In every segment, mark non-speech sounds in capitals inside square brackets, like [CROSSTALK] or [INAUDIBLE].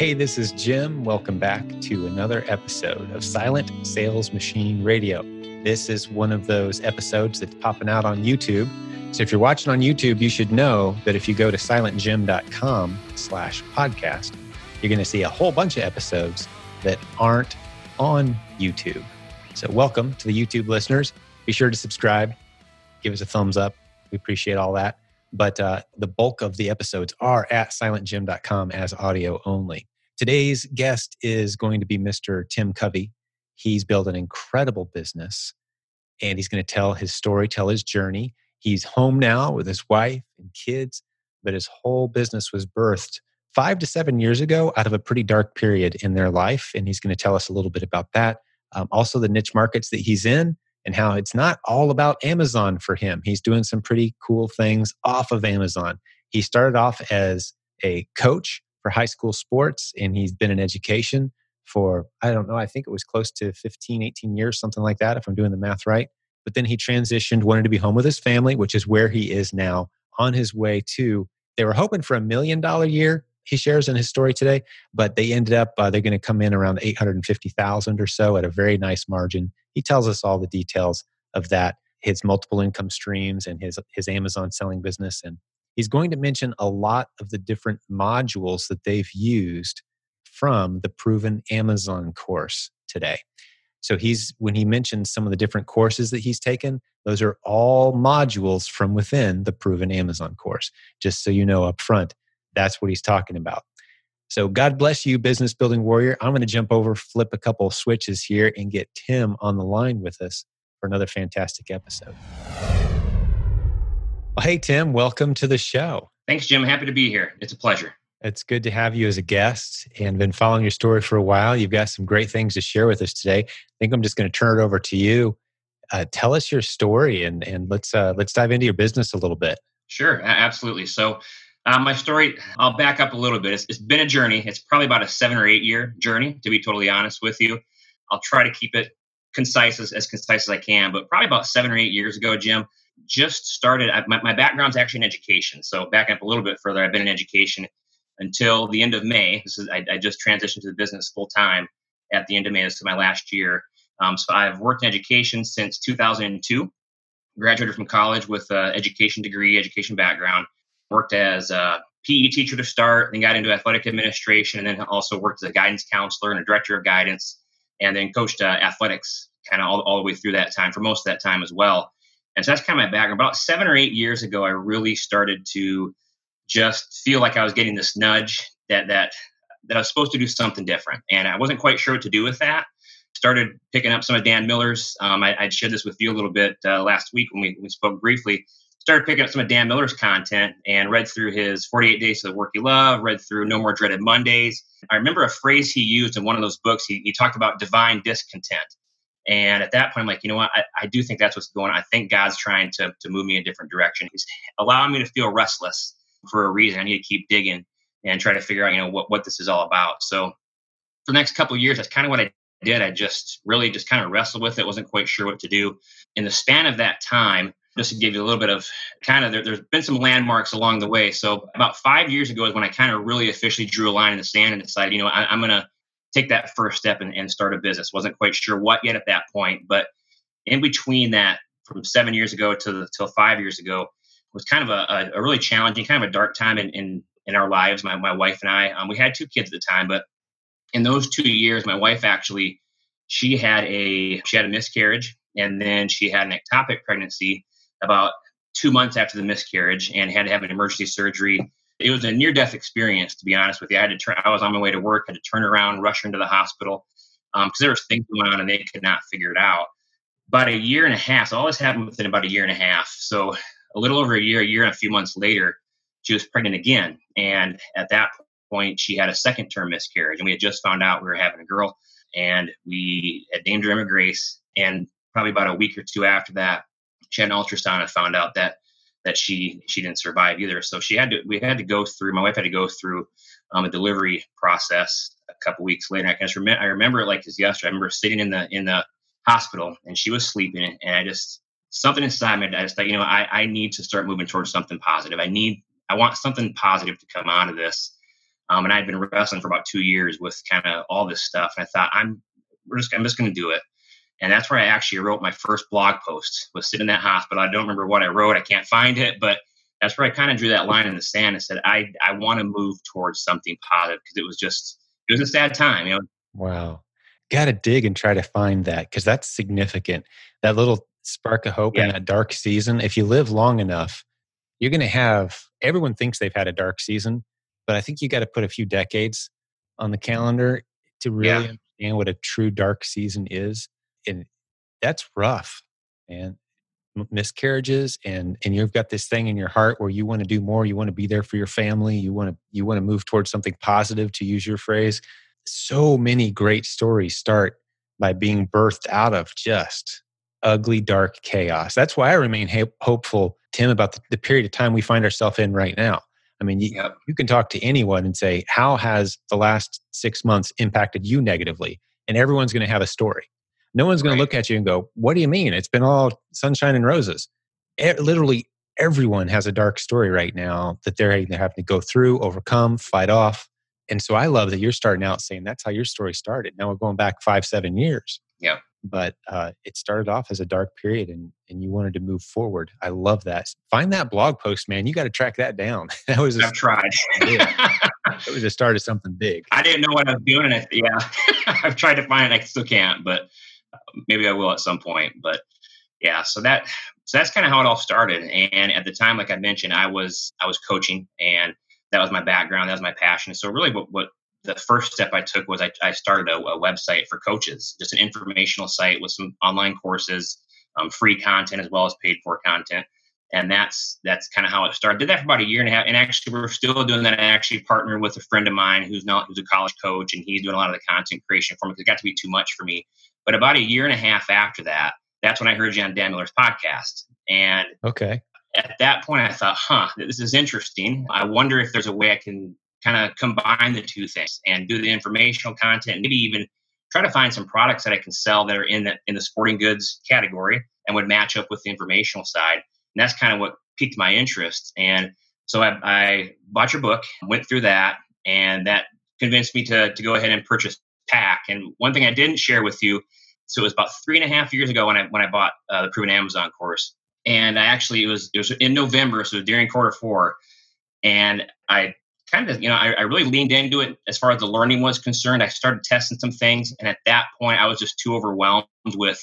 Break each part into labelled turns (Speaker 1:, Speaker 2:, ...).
Speaker 1: Hey, this is Jim. Welcome back to another episode of Silent Sales Machine Radio. This is one of those episodes that's popping out on YouTube. So if you're watching on YouTube, you should know that if you go to silentjim.com slash podcast, you're going to see a whole bunch of episodes that aren't on YouTube. So welcome to the YouTube listeners. Be sure to subscribe, give us a thumbs up. We appreciate all that. But uh, the bulk of the episodes are at silentjim.com as audio only. Today's guest is going to be Mr. Tim Covey. He's built an incredible business and he's going to tell his story, tell his journey. He's home now with his wife and kids, but his whole business was birthed five to seven years ago out of a pretty dark period in their life. And he's going to tell us a little bit about that. Um, also, the niche markets that he's in and how it's not all about Amazon for him. He's doing some pretty cool things off of Amazon. He started off as a coach for high school sports and he's been in education for i don't know i think it was close to 15 18 years something like that if i'm doing the math right. But then he transitioned wanted to be home with his family which is where he is now on his way to they were hoping for a million dollar year he shares in his story today but they ended up uh, they're going to come in around 850000 or so at a very nice margin. He tells us all the details of that his multiple income streams and his his amazon selling business and he's going to mention a lot of the different modules that they've used from the proven Amazon course today. So he's when he mentions some of the different courses that he's taken, those are all modules from within the proven Amazon course. Just so you know up front, that's what he's talking about. So God bless you, business building warrior. I'm going to jump over, flip a couple switches here, and get Tim on the line with us for another fantastic episode. Well, hey, Tim, welcome to the show.
Speaker 2: Thanks, Jim. Happy to be here. It's a pleasure.
Speaker 1: It's good to have you as a guest and been following your story for a while. You've got some great things to share with us today. I think I'm just going to turn it over to you. Uh, tell us your story and, and let's, uh, let's dive into your business a little bit.
Speaker 2: Sure, absolutely. So, uh, my story, I'll back up a little bit. It's, it's been a journey. It's probably about a seven or eight year journey, to be totally honest with you. I'll try to keep it concise as, as concise as I can, but probably about seven or eight years ago, Jim, just started. I, my, my background's actually in education. So back up a little bit further, I've been in education until the end of May. This is I, I just transitioned to the business full time at the end of May. This is my last year. Um, so I've worked in education since 2002. Graduated from college with an education degree, education background. Worked as a PE teacher to start, then got into athletic administration, and then also worked as a guidance counselor and a director of guidance, and then coached uh, athletics kind of all, all the way through that time for most of that time as well. And so that's kind of my background. About seven or eight years ago, I really started to just feel like I was getting this nudge that that that I was supposed to do something different, and I wasn't quite sure what to do with that. Started picking up some of Dan Miller's. Um, I, would shared this with you a little bit uh, last week when we, we spoke briefly. Started picking up some of Dan Miller's content and read through his 48 Days of the Work You Love. Read through No More Dreaded Mondays. I remember a phrase he used in one of those books. He, he talked about divine discontent and at that point, I'm like, you know what? I, I do think that's what's going on. I think God's trying to, to move me in a different direction. He's allowing me to feel restless for a reason. I need to keep digging and try to figure out, you know, what, what this is all about. So for the next couple years, that's kind of what I did. I just really just kind of wrestled with it. Wasn't quite sure what to do. In the span of that time, just to give you a little bit of kind of there, has been some landmarks along the way. So about five years ago is when I kind of really officially drew a line in the sand and decided, you know, I, I'm going to take that first step and, and start a business. Wasn't quite sure what yet at that point, but in between that, from seven years ago to the, till five years ago, was kind of a, a really challenging, kind of a dark time in in, in our lives. My my wife and I, um, we had two kids at the time, but in those two years, my wife actually she had a she had a miscarriage, and then she had an ectopic pregnancy about two months after the miscarriage, and had to have an emergency surgery it was a near death experience, to be honest with you. I had to turn, I was on my way to work, had to turn around, rush her into the hospital because um, there was things going on and they could not figure it out. About a year and a half, so all this happened within about a year and a half. So a little over a year, a year and a few months later, she was pregnant again. And at that point, she had a second term miscarriage. And we had just found out we were having a girl and we had named her Emma Grace. And probably about a week or two after that, she had an ultrasound and found out that that she she didn't survive either. So she had to we had to go through. My wife had to go through um, a delivery process a couple weeks later. I can just remember I remember it like this yesterday. I remember sitting in the in the hospital and she was sleeping, and I just something inside me. I just thought, you know, I I need to start moving towards something positive. I need I want something positive to come out of this. Um, and I'd been wrestling for about two years with kind of all this stuff. And I thought, I'm we're just I'm just going to do it. And that's where I actually wrote my first blog post. Was sitting in that hospital. I don't remember what I wrote. I can't find it, but that's where I kind of drew that line in the sand and said, I I want to move towards something positive because it was just it was a sad time, you know.
Speaker 1: Wow, got to dig and try to find that because that's significant. That little spark of hope yeah. in that dark season. If you live long enough, you're going to have. Everyone thinks they've had a dark season, but I think you got to put a few decades on the mm-hmm. calendar to really yeah. understand what a true dark season is, and that's rough, and miscarriages and and you've got this thing in your heart where you want to do more you want to be there for your family you want to you want to move towards something positive to use your phrase. So many great stories start by being birthed out of just ugly dark chaos. That's why i remain ha- hopeful tim about the, the, period of time we find ourselves in right now. I mean you, yep. you can talk to anyone and say how has the last six months impacted you negatively? And everyone's going to have a story no one's going right. to look at you and go, What do you mean? It's been all sunshine and roses. It, literally, everyone has a dark story right now that they're either having to go through, overcome, fight off. And so I love that you're starting out saying that's how your story started. Now we're going back five, seven years.
Speaker 2: Yeah.
Speaker 1: But uh, it started off as a dark period and, and you wanted to move forward. I love that. Find that blog post, man. You got to track that down. [LAUGHS] that
Speaker 2: was a, I've tried. [LAUGHS]
Speaker 1: it was the start of something big.
Speaker 2: I didn't know what I was doing. It. Yeah. [LAUGHS] I've tried to find it. I still can't, but maybe I will at some point. But yeah, so that so that's kind of how it all started. And at the time, like I mentioned, I was I was coaching, and that was my background, that was my passion. So really, what what the first step I took was I, I started a, a website for coaches, just an informational site with some online courses, um, free content as well as paid for content and that's that's kind of how it started. Did that for about a year and a half, and actually we're still doing that. I actually partnered with a friend of mine who's not who's a college coach, and he's doing a lot of the content creation for me. Because it got to be too much for me. But about a year and a half after that, that's when I heard you on Dan Miller's podcast. And
Speaker 1: okay,
Speaker 2: at that point, I thought, huh, this is interesting. I wonder if there's a way I can kind of combine the two things and do the informational content, and maybe even try to find some products that I can sell that are in the in the sporting goods category and would match up with the informational side. And that's kind of what piqued my interest. And so I, I bought your book, went through that, and that convinced me to to go ahead and purchase PAC. And one thing I didn't share with you, so it was about three and a half years ago when I when I bought uh, the Proven Amazon course, and I actually it was it was in November, so during quarter four, and I kind of you know I, I really leaned into it as far as the learning was concerned. I started testing some things, and at that point, I was just too overwhelmed with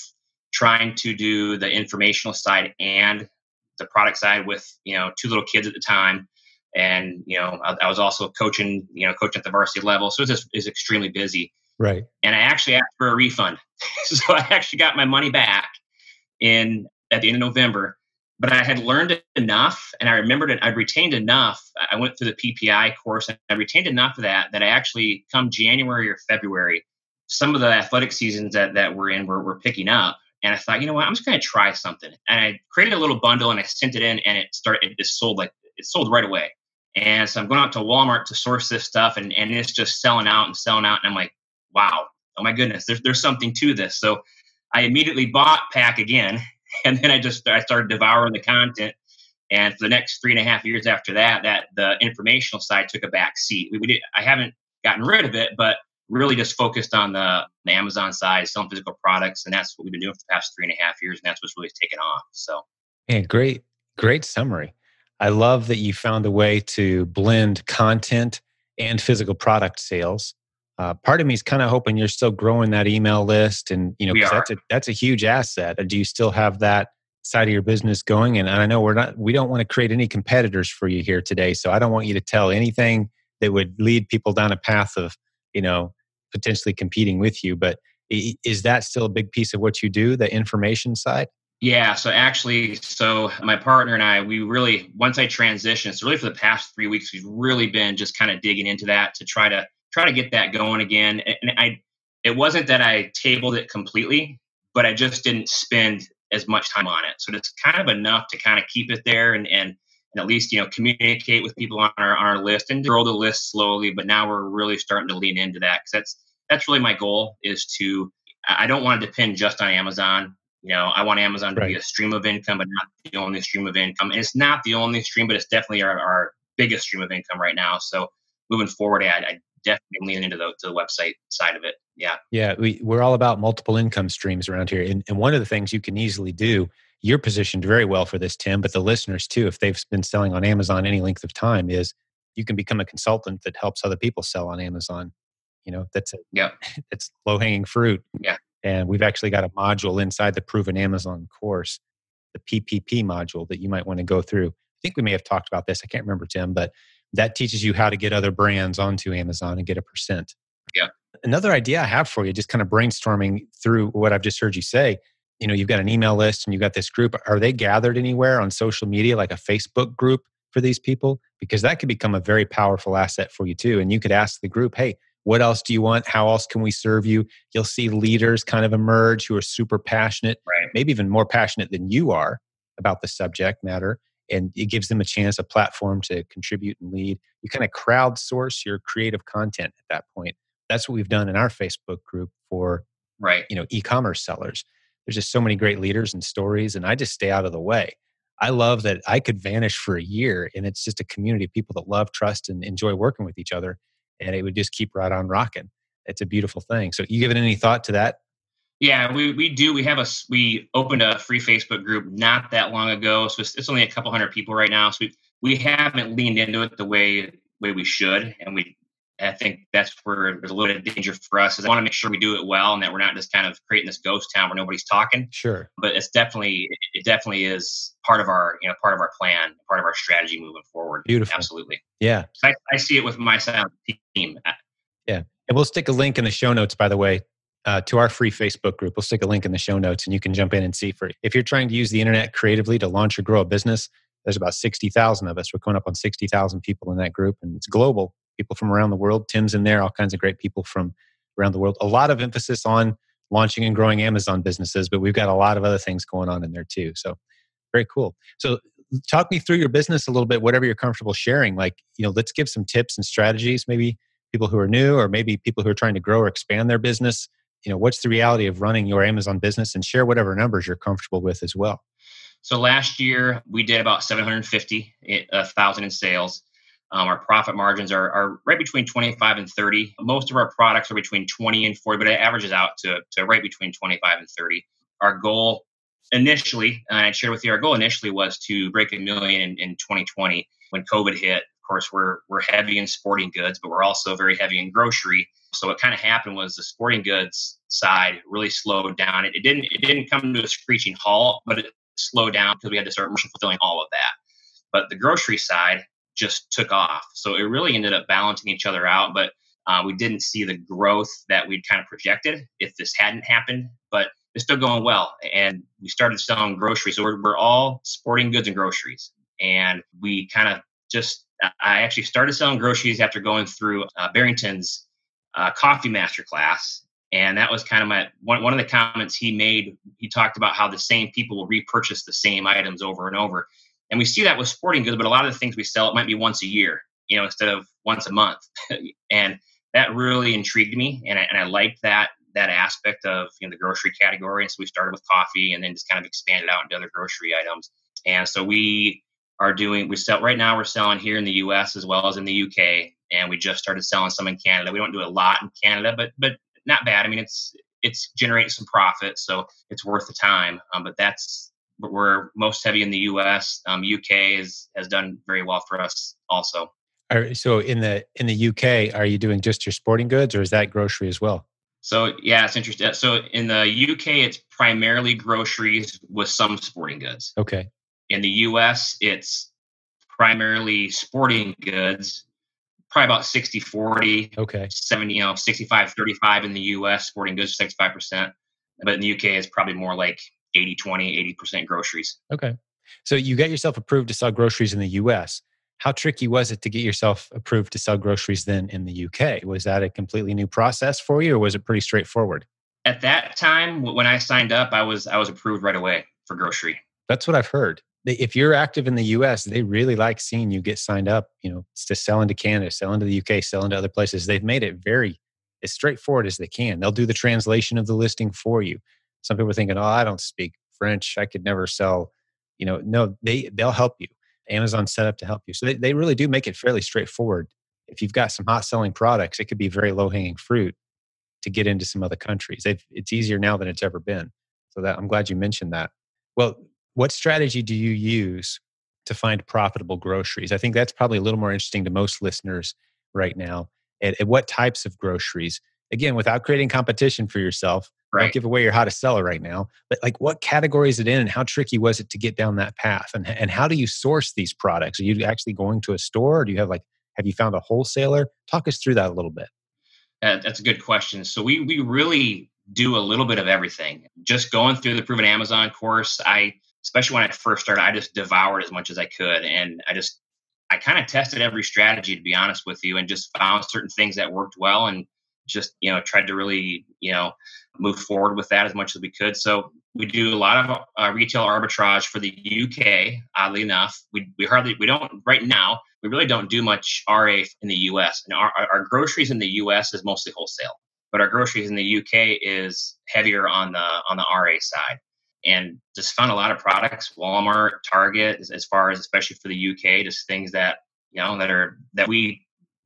Speaker 2: trying to do the informational side and the product side with you know two little kids at the time and you know I, I, was also coaching you know coaching at the varsity level so it was, just, it was extremely busy
Speaker 1: Right.
Speaker 2: And I actually asked for a refund. [LAUGHS] so I actually got my money back in at the end of November. But I had learned enough and I remembered it, I'd retained enough. I went through the PPI course and I retained enough of that that I actually come January or February, some of the athletic seasons that, that we're in were, were picking up. And I thought, you know what, I'm just gonna try something. And I created a little bundle and I sent it in and it started it sold like it sold right away. And so I'm going out to Walmart to source this stuff and, and it's just selling out and selling out. And I'm like, wow, oh my goodness, there's there's something to this. So I immediately bought PAC again, [LAUGHS] and then I just I started devouring the content. And for the next three and a half years after that, that the informational side took a back seat. We, we did, I haven't gotten rid of it, but really just focused on the, the Amazon side, selling physical products, and that's what we've been doing for the past three and a half years, and that's what's really taken off. So,
Speaker 1: yeah, great, great summary. I love that you found a way to blend content and physical product sales uh, part of me is kind of hoping you're still growing that email list and you know that's a that's a huge asset do you still have that side of your business going and i know we're not we don't want to create any competitors for you here today so i don't want you to tell anything that would lead people down a path of you know potentially competing with you but is that still a big piece of what you do the information side
Speaker 2: yeah, so actually, so my partner and I, we really once I transitioned, so really for the past three weeks, we've really been just kind of digging into that to try to try to get that going again. And I, it wasn't that I tabled it completely, but I just didn't spend as much time on it. So it's kind of enough to kind of keep it there and, and, and at least, you know, communicate with people on our, on our list and grow the list slowly. But now we're really starting to lean into that because that's, that's really my goal is to, I don't want to depend just on Amazon. You know, I want Amazon to right. be a stream of income, but not the only stream of income. And it's not the only stream, but it's definitely our, our biggest stream of income right now. So moving forward, I, I definitely lean into the, to the website side of it. Yeah.
Speaker 1: Yeah. We, we're all about multiple income streams around here. And, and one of the things you can easily do, you're positioned very well for this, Tim, but the listeners too, if they've been selling on Amazon any length of time, is you can become a consultant that helps other people sell on Amazon. You know, that's a,
Speaker 2: yeah, [LAUGHS]
Speaker 1: it's low hanging fruit.
Speaker 2: Yeah.
Speaker 1: And we've actually got a module inside the Proven Amazon course, the PPP module that you might want to go through. I think we may have talked about this. I can't remember, Tim, but that teaches you how to get other brands onto Amazon and get a percent.
Speaker 2: Yeah.
Speaker 1: Another idea I have for you, just kind of brainstorming through what I've just heard you say. You know, you've got an email list and you've got this group. Are they gathered anywhere on social media, like a Facebook group for these people? Because that could become a very powerful asset for you too. And you could ask the group, hey, what else do you want? How else can we serve you? You'll see leaders kind of emerge who are super passionate,
Speaker 2: right.
Speaker 1: maybe even more passionate than you are about the subject matter and it gives them a chance, a platform to contribute and lead. You kind of crowdsource your creative content at that point. That's what we've done in our Facebook group for
Speaker 2: right,
Speaker 1: you know, e-commerce sellers. There's just so many great leaders and stories, and I just stay out of the way. I love that I could vanish for a year, and it's just a community of people that love, trust, and enjoy working with each other, and it would just keep right on rocking. It's a beautiful thing. So, you given any thought to that?
Speaker 2: Yeah, we, we do. We have a we opened a free Facebook group not that long ago, so it's, it's only a couple hundred people right now. So we we haven't leaned into it the way way we should, and we I think that's where there's a little bit of danger for us. Is I want to make sure we do it well, and that we're not just kind of creating this ghost town where nobody's talking.
Speaker 1: Sure,
Speaker 2: but it's definitely it definitely is part of our you know part of our plan, part of our strategy moving forward.
Speaker 1: Beautiful,
Speaker 2: absolutely.
Speaker 1: Yeah,
Speaker 2: I, I see it with my sound team.
Speaker 1: Yeah, and we'll stick a link in the show notes, by the way, uh, to our free Facebook group. We'll stick a link in the show notes and you can jump in and see for if you're trying to use the internet creatively to launch or grow a business. There's about 60,000 of us. We're coming up on 60,000 people in that group and it's global. People from around the world. Tim's in there, all kinds of great people from around the world. A lot of emphasis on launching and growing Amazon businesses, but we've got a lot of other things going on in there too. So very cool. So talk me through your business a little bit, whatever you're comfortable sharing. Like, you know, let's give some tips and strategies, maybe people who are new or maybe people who are trying to grow or expand their business you know what's the reality of running your amazon business and share whatever numbers you're comfortable with as well
Speaker 2: so last year we did about 750 eh, thousand in sales um, our profit margins are, are right between 25 and 30 most of our products are between 20 and 40 but it averages out to, to right between 25 and 30 our goal initially and i shared with you our goal initially was to break a million in, in 2020 when covid hit of course we're we're heavy in sporting goods but we're also very heavy in grocery so what kind of happened was the sporting goods side really slowed down. It, it didn't it didn't come to a screeching halt, but it slowed down because we had to start fulfilling all of that. But the grocery side just took off. So it really ended up balancing each other out. But uh, we didn't see the growth that we'd kind of projected if this hadn't happened. But it's still going well. And we started selling groceries. So we're, we're all sporting goods and groceries. And we kind of just, I actually started selling groceries after going through uh, Barrington's uh, coffee masterclass and that was kind of my one, one of the comments he made he talked about how the same people will repurchase the same items over and over and we see that with sporting goods but a lot of the things we sell it might be once a year you know instead of once a month [LAUGHS] and that really intrigued me and I, and I liked that that aspect of you know the grocery category and so we started with coffee and then just kind of expanded out into other grocery items and so we are doing we sell right now we're selling here in the us as well as in the uk and we just started selling some in Canada. We don't do a lot in Canada, but but not bad. I mean, it's it's generating some profit, so it's worth the time. Um, but that's we're most heavy in the U.S. Um, UK is has done very well for us also.
Speaker 1: Are, so in the in the UK, are you doing just your sporting goods, or is that grocery as well?
Speaker 2: So yeah, it's interesting. So in the UK, it's primarily groceries with some sporting goods.
Speaker 1: Okay.
Speaker 2: In the US, it's primarily sporting goods probably about 60 40
Speaker 1: okay
Speaker 2: 70 you know 65 35 in the us sporting goods 65% but in the uk it's probably more like 80 20 80% groceries.
Speaker 1: Okay. So you get yourself approved to sell groceries in the us how tricky was it to get yourself approved to sell groceries then in the uk was that a completely new process for you or was it pretty straightforward?
Speaker 2: At that time when i signed up i was i was approved right away for grocery.
Speaker 1: That's what i've heard. If you're active in the US, they really like seeing you get signed up, you know, to sell into Canada, sell into the UK, sell into other places. They've made it very as straightforward as they can. They'll do the translation of the listing for you. Some people are thinking, oh, I don't speak French. I could never sell. You know, no, they they'll help you. Amazon's set up to help you. So they, they really do make it fairly straightforward. if you've got some hot selling products, it could be very low hanging fruit to get into some other countries. it's easier now than it's ever been. So that I'm glad you mentioned that. Well, what strategy do you use to find profitable groceries? I think that's probably a little more interesting to most listeners right now. And, and what types of groceries? Again, without creating competition for yourself, right. don't give away your hottest seller right now. But like, what category is it in, and how tricky was it to get down that path? And and how do you source these products? Are you actually going to a store, or do you have like have you found a wholesaler? Talk us through that a little bit.
Speaker 2: Uh, that's a good question. So we we really do a little bit of everything. Just going through the proven Amazon course, I especially when I first started, I just devoured as much as I could, and I just I kind of tested every strategy to be honest with you, and just found certain things that worked well, and just you know tried to really you know move forward with that as much as we could. So we do a lot of uh, retail arbitrage for the UK. Oddly enough, we we hardly we don't right now we really don't do much RA in the US. And our, our groceries in the US is mostly wholesale, but our groceries in the UK is heavier on the on the RA side. And just found a lot of products, Walmart, Target, as, as far as especially for the UK, just things that you know that are that we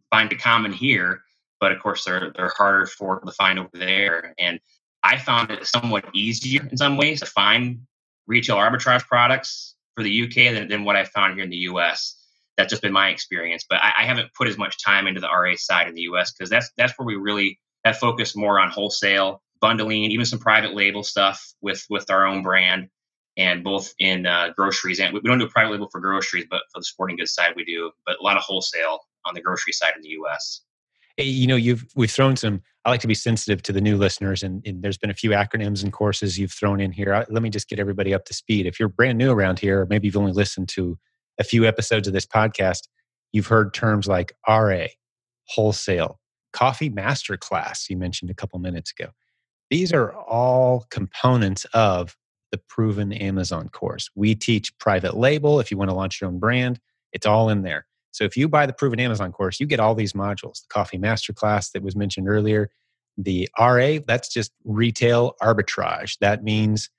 Speaker 2: find common here, but of course they're they're harder for to find over there. And I found it somewhat easier in some ways to find retail arbitrage products for the UK than, than what I found here in the US that's just been my experience. But I, I haven't put as much time into the RA side in the US because that's that's where we really have focused more on wholesale, bundling, even some private label stuff with with our own brand, and both in uh, groceries and we don't do private label for groceries, but for the sporting goods side we do. But a lot of wholesale on the grocery side in the US.
Speaker 1: Hey, you know, you've we've thrown some. I like to be sensitive to the new listeners, and, and there's been a few acronyms and courses you've thrown in here. I, let me just get everybody up to speed. If you're brand new around here, maybe you've only listened to a few episodes of this podcast, you've heard terms like RA, wholesale, coffee masterclass, you mentioned a couple minutes ago. These are all components of the proven Amazon course. We teach private label. If you want to launch your own brand, it's all in there. So if you buy the proven Amazon course, you get all these modules the coffee masterclass that was mentioned earlier, the RA, that's just retail arbitrage. That means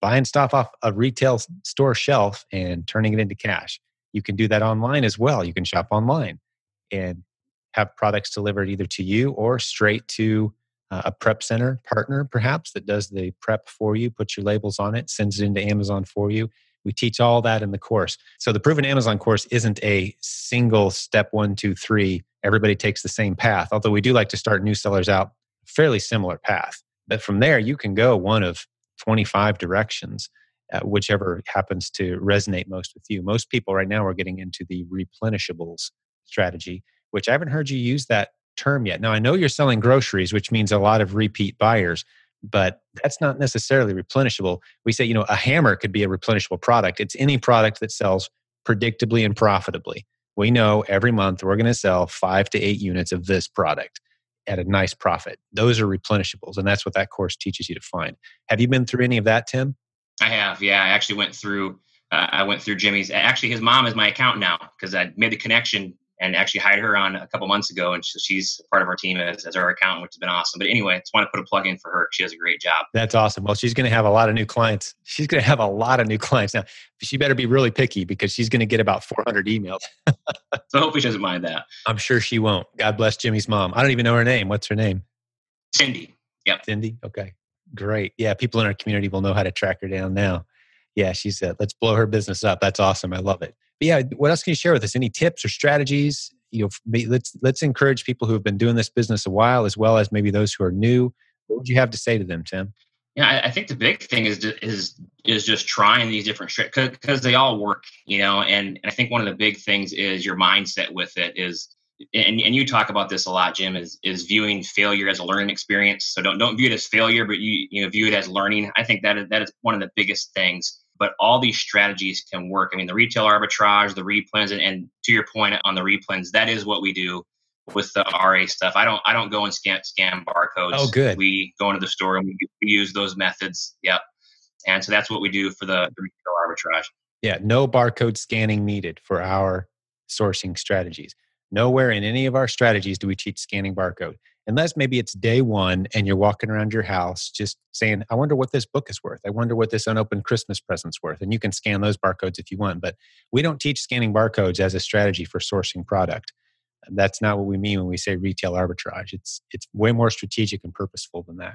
Speaker 1: buying stuff off a retail store shelf and turning it into cash. You can do that online as well. You can shop online and have products delivered either to you or straight to uh, a prep center partner, perhaps, that does the prep for you, puts your labels on it, sends it into Amazon for you. We teach all that in the course. So the Proven Amazon course isn't a single step one, two, three. Everybody takes the same path, although we do like to start new sellers out fairly similar path. But from there, you can go one of 25 directions, uh, whichever happens to resonate most with you. Most people right now are getting into the replenishables strategy, which I haven't heard you use that term yet. Now, I know you're selling groceries, which means a lot of repeat buyers, but that's not necessarily replenishable. We say, you know, a hammer could be a replenishable product. It's any product that sells predictably and profitably. We know every month we're going to sell five to eight units of this product at a nice profit. Those are replenishables, and that's what that course teaches you to find. Have you been through any of that, Tim?
Speaker 2: I have. Yeah, I actually went through. Uh, I went through Jimmy's. Actually, his mom is my accountant now because I made the connection and actually hired her on a couple months ago, and she's part of our team as, as our accountant, which has been awesome. But anyway, I just want to put a plug in for her. She does a great job.
Speaker 1: That's awesome. Well, she's going to have a lot of new clients. [LAUGHS] She's going to have a lot of new clients now. She better be really picky because she's going to get about 400 emails. [LAUGHS]
Speaker 2: so hopefully she doesn't mind that.
Speaker 1: I'm sure she won't. God bless Jimmy's mom. I don't even know her name. What's her name?
Speaker 2: Cindy. Yep.
Speaker 1: Cindy. Okay. Great. Yeah, people in our community will know how to track her down now. Yeah, she said, let's blow her business up. That's awesome. I love it. But yeah, what else can you share with us? Any tips or strategies? You know let's let's encourage people who have been doing this business a while as well as maybe those who are new. What would you have to say to them tim?
Speaker 2: Yeah i, think the big thing is is is just trying these different because they all work you know and, and i think one of the big things is your mindset with it is and, and you talk about this a lot jim is is viewing failure as a learning experience. So don't don't view it as failure but you you know view it as learning. I think that is, that is one of the biggest things but all these strategies can work. I mean, the retail arbitrage, the replens, and, and to your point on the replens, that is what we do with the RA stuff. I don't I don't go and scan scan barcodes.
Speaker 1: Oh, good.
Speaker 2: We go into the store and we, we use those methods. Yep. And so that's what we do for the, the retail arbitrage.
Speaker 1: Yeah, no barcode scanning needed for our sourcing strategies. Nowhere in any of our strategies do we teach scanning barcode unless maybe it's day one and you're walking around your house just saying, I wonder what this book is worth. I wonder what this unopened Christmas present's worth. And you can scan those barcodes if you want. But we don't teach scanning barcodes as a strategy for sourcing product. That's not what we mean when we say retail arbitrage. It's it's way more strategic and purposeful than that.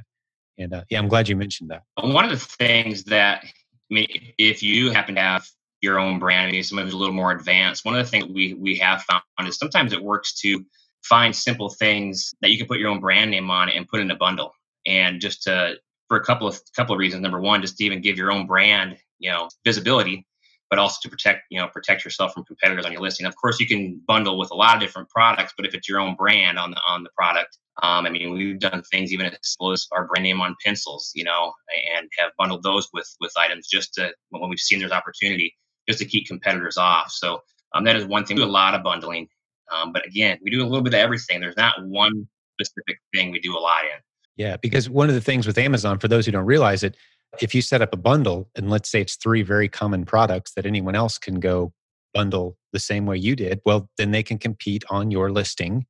Speaker 1: And uh, yeah, I'm glad you mentioned that.
Speaker 2: One of the things that I mean, if you happen to have your own brand, maybe something a little more advanced, one of the things we we have found is sometimes it works to find simple things that you can put your own brand name on and put in a bundle. And just to for a couple of couple of reasons. Number one, just to even give your own brand, you know, visibility, but also to protect, you know, protect yourself from competitors on your listing. Of course, you can bundle with a lot of different products, but if it's your own brand on the on the product, um, I mean, we've done things even as simple as our brand name on pencils, you know, and have bundled those with with items just to when we've seen there's opportunity, just to keep competitors off. So um, that is one thing. We do a lot of bundling, um, but again, we do a little bit of everything. There's not one specific thing we do a lot in.
Speaker 1: Yeah, because one of the things with Amazon, for those who don't realize it, if you set up a bundle and let's say it's three very common products that anyone else can go bundle the same way you did, well, then they can compete on your listing.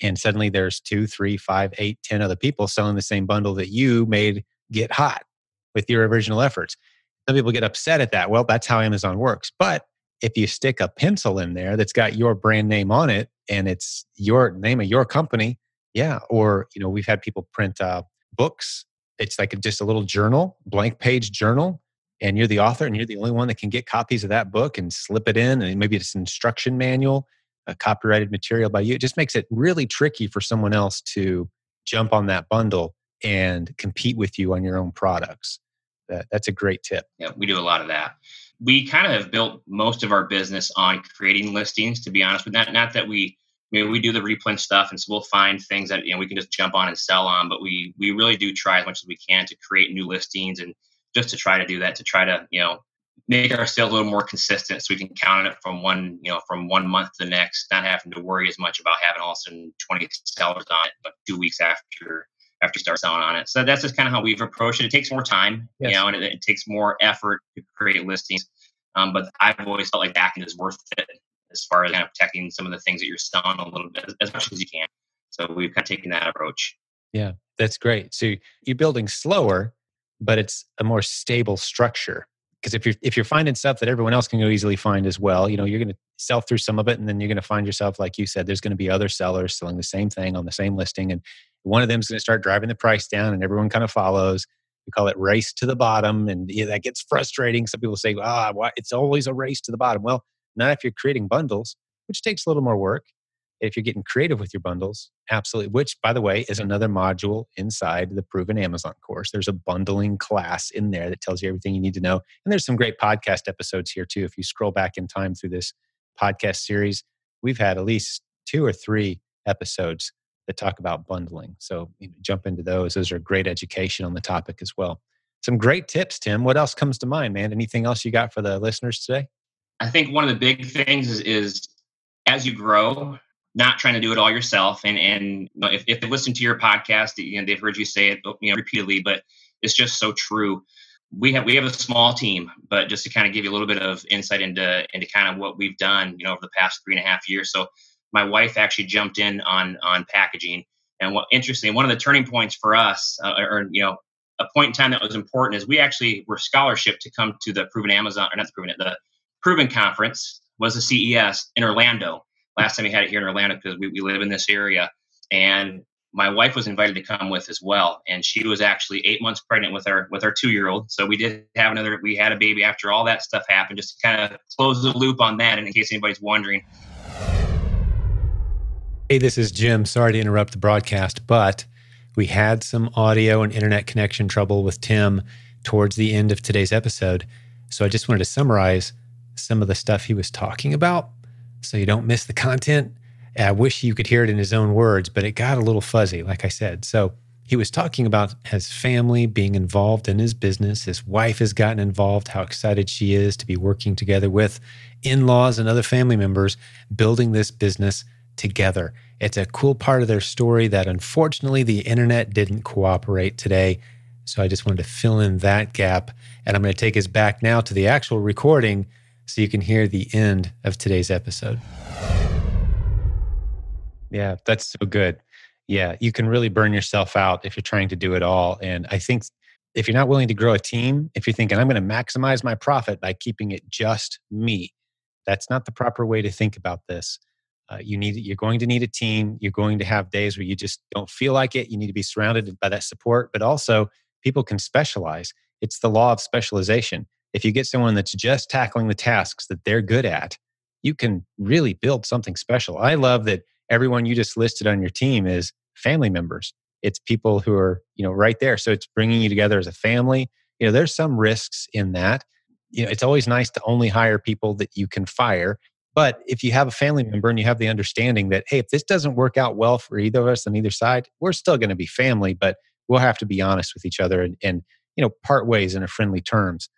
Speaker 1: And suddenly there's two, three, five, eight, ten other people selling the same bundle that you made get hot with your original efforts. Some people get upset at that. Well, that's how Amazon works. But if you stick a pencil in there that's got your brand name on it and it's your name of your company, yeah. Or, you know, we've had people print uh, books. It's like just a little journal, blank page journal. And you're the author and you're the only one that can get copies of that book and slip it in. And maybe it's an instruction manual, a copyrighted material by you. It just makes it really tricky for someone else to jump on that bundle and compete with you on your own products. That, that's a great tip.
Speaker 2: Yeah, we do a lot of that. We kind of have built most of our business on creating listings, to be honest with that. Not that we I mean, we do the replenish stuff, and so we'll find things that you know we can just jump on and sell on. But we we really do try as much as we can to create new listings and just to try to do that to try to you know make our sales a little more consistent so we can count on it from one you know from one month to the next, not having to worry as much about having all of a sudden twenty sellers on it, but two weeks after after you start selling on it. So that's just kind of how we've approached it. It takes more time, yes. you know, and it, it, takes more effort to create listings. Um, but I've always felt like that is worth it as far as kind of protecting some of the things that you're selling a little bit as much as you can. So we've kind of taken that approach.
Speaker 1: Yeah, that's great. So you're building slower, but it's a more stable structure. Because if you're if you're finding stuff that everyone else can go easily find as well, you know, you're going to sell through some of it, and then you're going to find yourself, like you said, there's going to be other sellers selling the same thing on the same listing, and one of them is going to start driving the price down, and everyone kind of follows. We call it race to the bottom, and yeah, that gets frustrating. Some people say, "Ah? It's always a race to the bottom." Well, not if you're creating bundles, which takes a little more work. If you're getting creative with your bundles, absolutely. Which, by the way, is another module inside the Proven Amazon course. There's a bundling class in there that tells you everything you need to know. And there's some great podcast episodes here, too. If you scroll back in time through this podcast series, we've had at least two or three episodes that talk about bundling. So you know, jump into those. Those are great education on the topic as well. Some great tips, Tim. What else comes to mind, man? Anything else you got for the listeners today?
Speaker 2: I think one of the big things is, is as you grow, not trying to do it all yourself. And and you know, if, if they listen to your podcast, you know, they've heard you say it you know repeatedly, but it's just so true. We have we have a small team, but just to kind of give you a little bit of insight into into kind of what we've done, you know, over the past three and a half years. So my wife actually jumped in on on packaging. And what interesting, one of the turning points for us, uh, or you know, a point in time that was important is we actually were scholarship to come to the Proven Amazon, or not the Proven, the Proven Conference was the CES in Orlando. Last time we had it here in Orlando because we, we live in this area. And my wife was invited to come with as well. And she was actually eight months pregnant with our with our two year old. So we did have another we had a baby after all that stuff happened, just to kind of close the loop on that and in case anybody's wondering.
Speaker 1: Hey, this is Jim. Sorry to interrupt the broadcast, but we had some audio and internet connection trouble with Tim towards the end of today's episode. So I just wanted to summarize some of the stuff he was talking about so you don't miss the content. I wish you could hear it in his own words, but it got a little fuzzy, like I said. So he was talking about his family being involved in his business. His wife has gotten involved, how excited she is to be working together with in laws and other family members, building this business together. It's a cool part of their story that unfortunately the internet didn't cooperate today. So I just wanted to fill in that gap. And I'm going to take us back now to the actual recording so you can hear the end of today's episode. Yeah, that's so good. Yeah, you can really burn yourself out if you're trying to do it all. And I think if you're not willing to grow a team, if you're thinking, I'm going to maximize my profit by keeping it just me, that's not the proper way to think about this. Uh, you need you're going to need a team. You're going to have days where you just don't feel like it. You need to be surrounded by that support, but also people can specialize. It's the law of specialization. If you get someone that's just tackling the tasks that they're good at, you can really build something special. I love that everyone you just listed on your team is family members. It's people who are, you know, right there. So it's bringing you together as a family. You know, there's some risks in that. You know, it's always nice to only hire people that you can fire. But if you have a family member and you have the understanding that, hey, if this doesn't work out well for either of us on either side, we're still going to be family, but we'll have to be honest with each other and, and you know, part ways in a friendly terms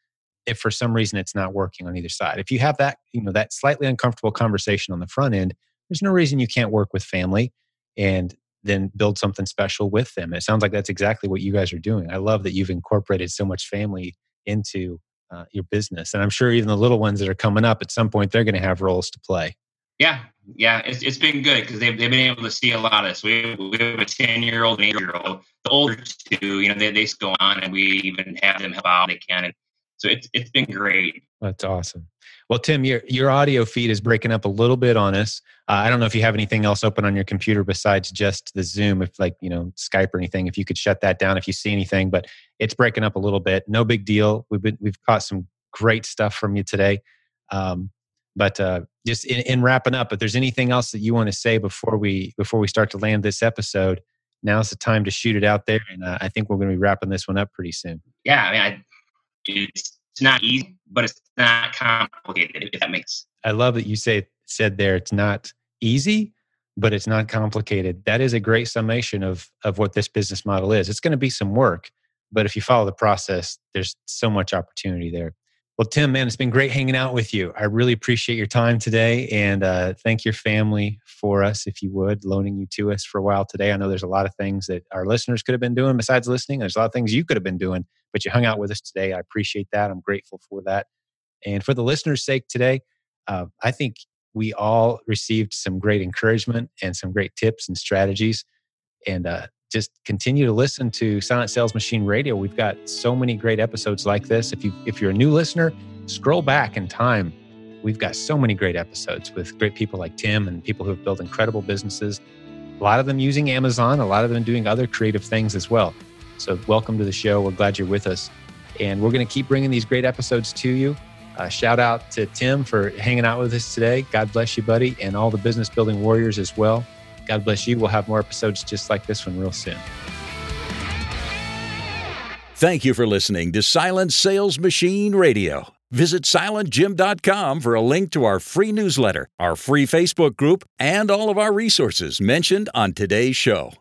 Speaker 1: if for some reason it's not working on either side. If you have that, you know, that slightly uncomfortable conversation on the front end, there's no reason you can't work with family and then build something special with them. It sounds like that's exactly what you guys are doing. I love that you've incorporated so much family into uh, your business. And I'm sure even the little ones that are coming up at some point, they're going to have roles to play.
Speaker 2: Yeah, yeah, it's, it's been good because they've, they've been able to see a lot of this. We, we have a 10 year old and 8 year old. The older two, you know, they, they go on and we even have them help out they can. And so it's, it's been great.
Speaker 1: That's awesome. Well, Tim, your your audio feed is breaking up a little bit on us. Uh, I don't know if you have anything else open on your computer besides just the Zoom, if like you know Skype or anything. If you could shut that down if you see anything, but it's breaking up a little bit. No big deal. We've been we've caught some great stuff from you today. Um, but uh, just in, in wrapping up, if there's anything else that you want to say before we before we start to land this episode, now's the time to shoot it out there. And uh, I think we're going to be wrapping this one up pretty soon.
Speaker 2: Yeah, I mean, I, it's it's not easy, but it's not complicated. If that makes.
Speaker 1: I love that you say said there. It's not easy, but it's not complicated. That is a great summation of of what this business model is. It's going to be some work, but if you follow the process, there's so much opportunity there. Well, Tim, man, it's been great hanging out with you. I really appreciate your time today and uh, thank your family for us, if you would, loaning you to us for a while today. I know there's a lot of things that our listeners could have been doing besides listening. There's a lot of things you could have been doing, but you hung out with us today. I appreciate that. I'm grateful for that. And for the listeners' sake today, uh, I think we all received some great encouragement and some great tips and strategies. And uh, just continue to listen to Silent Sales Machine Radio. We've got so many great episodes like this. If you if you're a new listener, scroll back in time. We've got so many great episodes with great people like Tim and people who have built incredible businesses. A lot of them using Amazon, a lot of them doing other creative things as well. So, welcome to the show. We're glad you're with us. And we're going to keep bringing these great episodes to you. Uh, shout out to Tim for hanging out with us today. God bless you, buddy, and all the business building warriors as well. God bless you. We'll have more episodes just like this one real soon.
Speaker 3: Thank you for listening to Silent Sales Machine Radio. Visit silentjim.com for a link to our free newsletter, our free Facebook group, and all of our resources mentioned on today's show.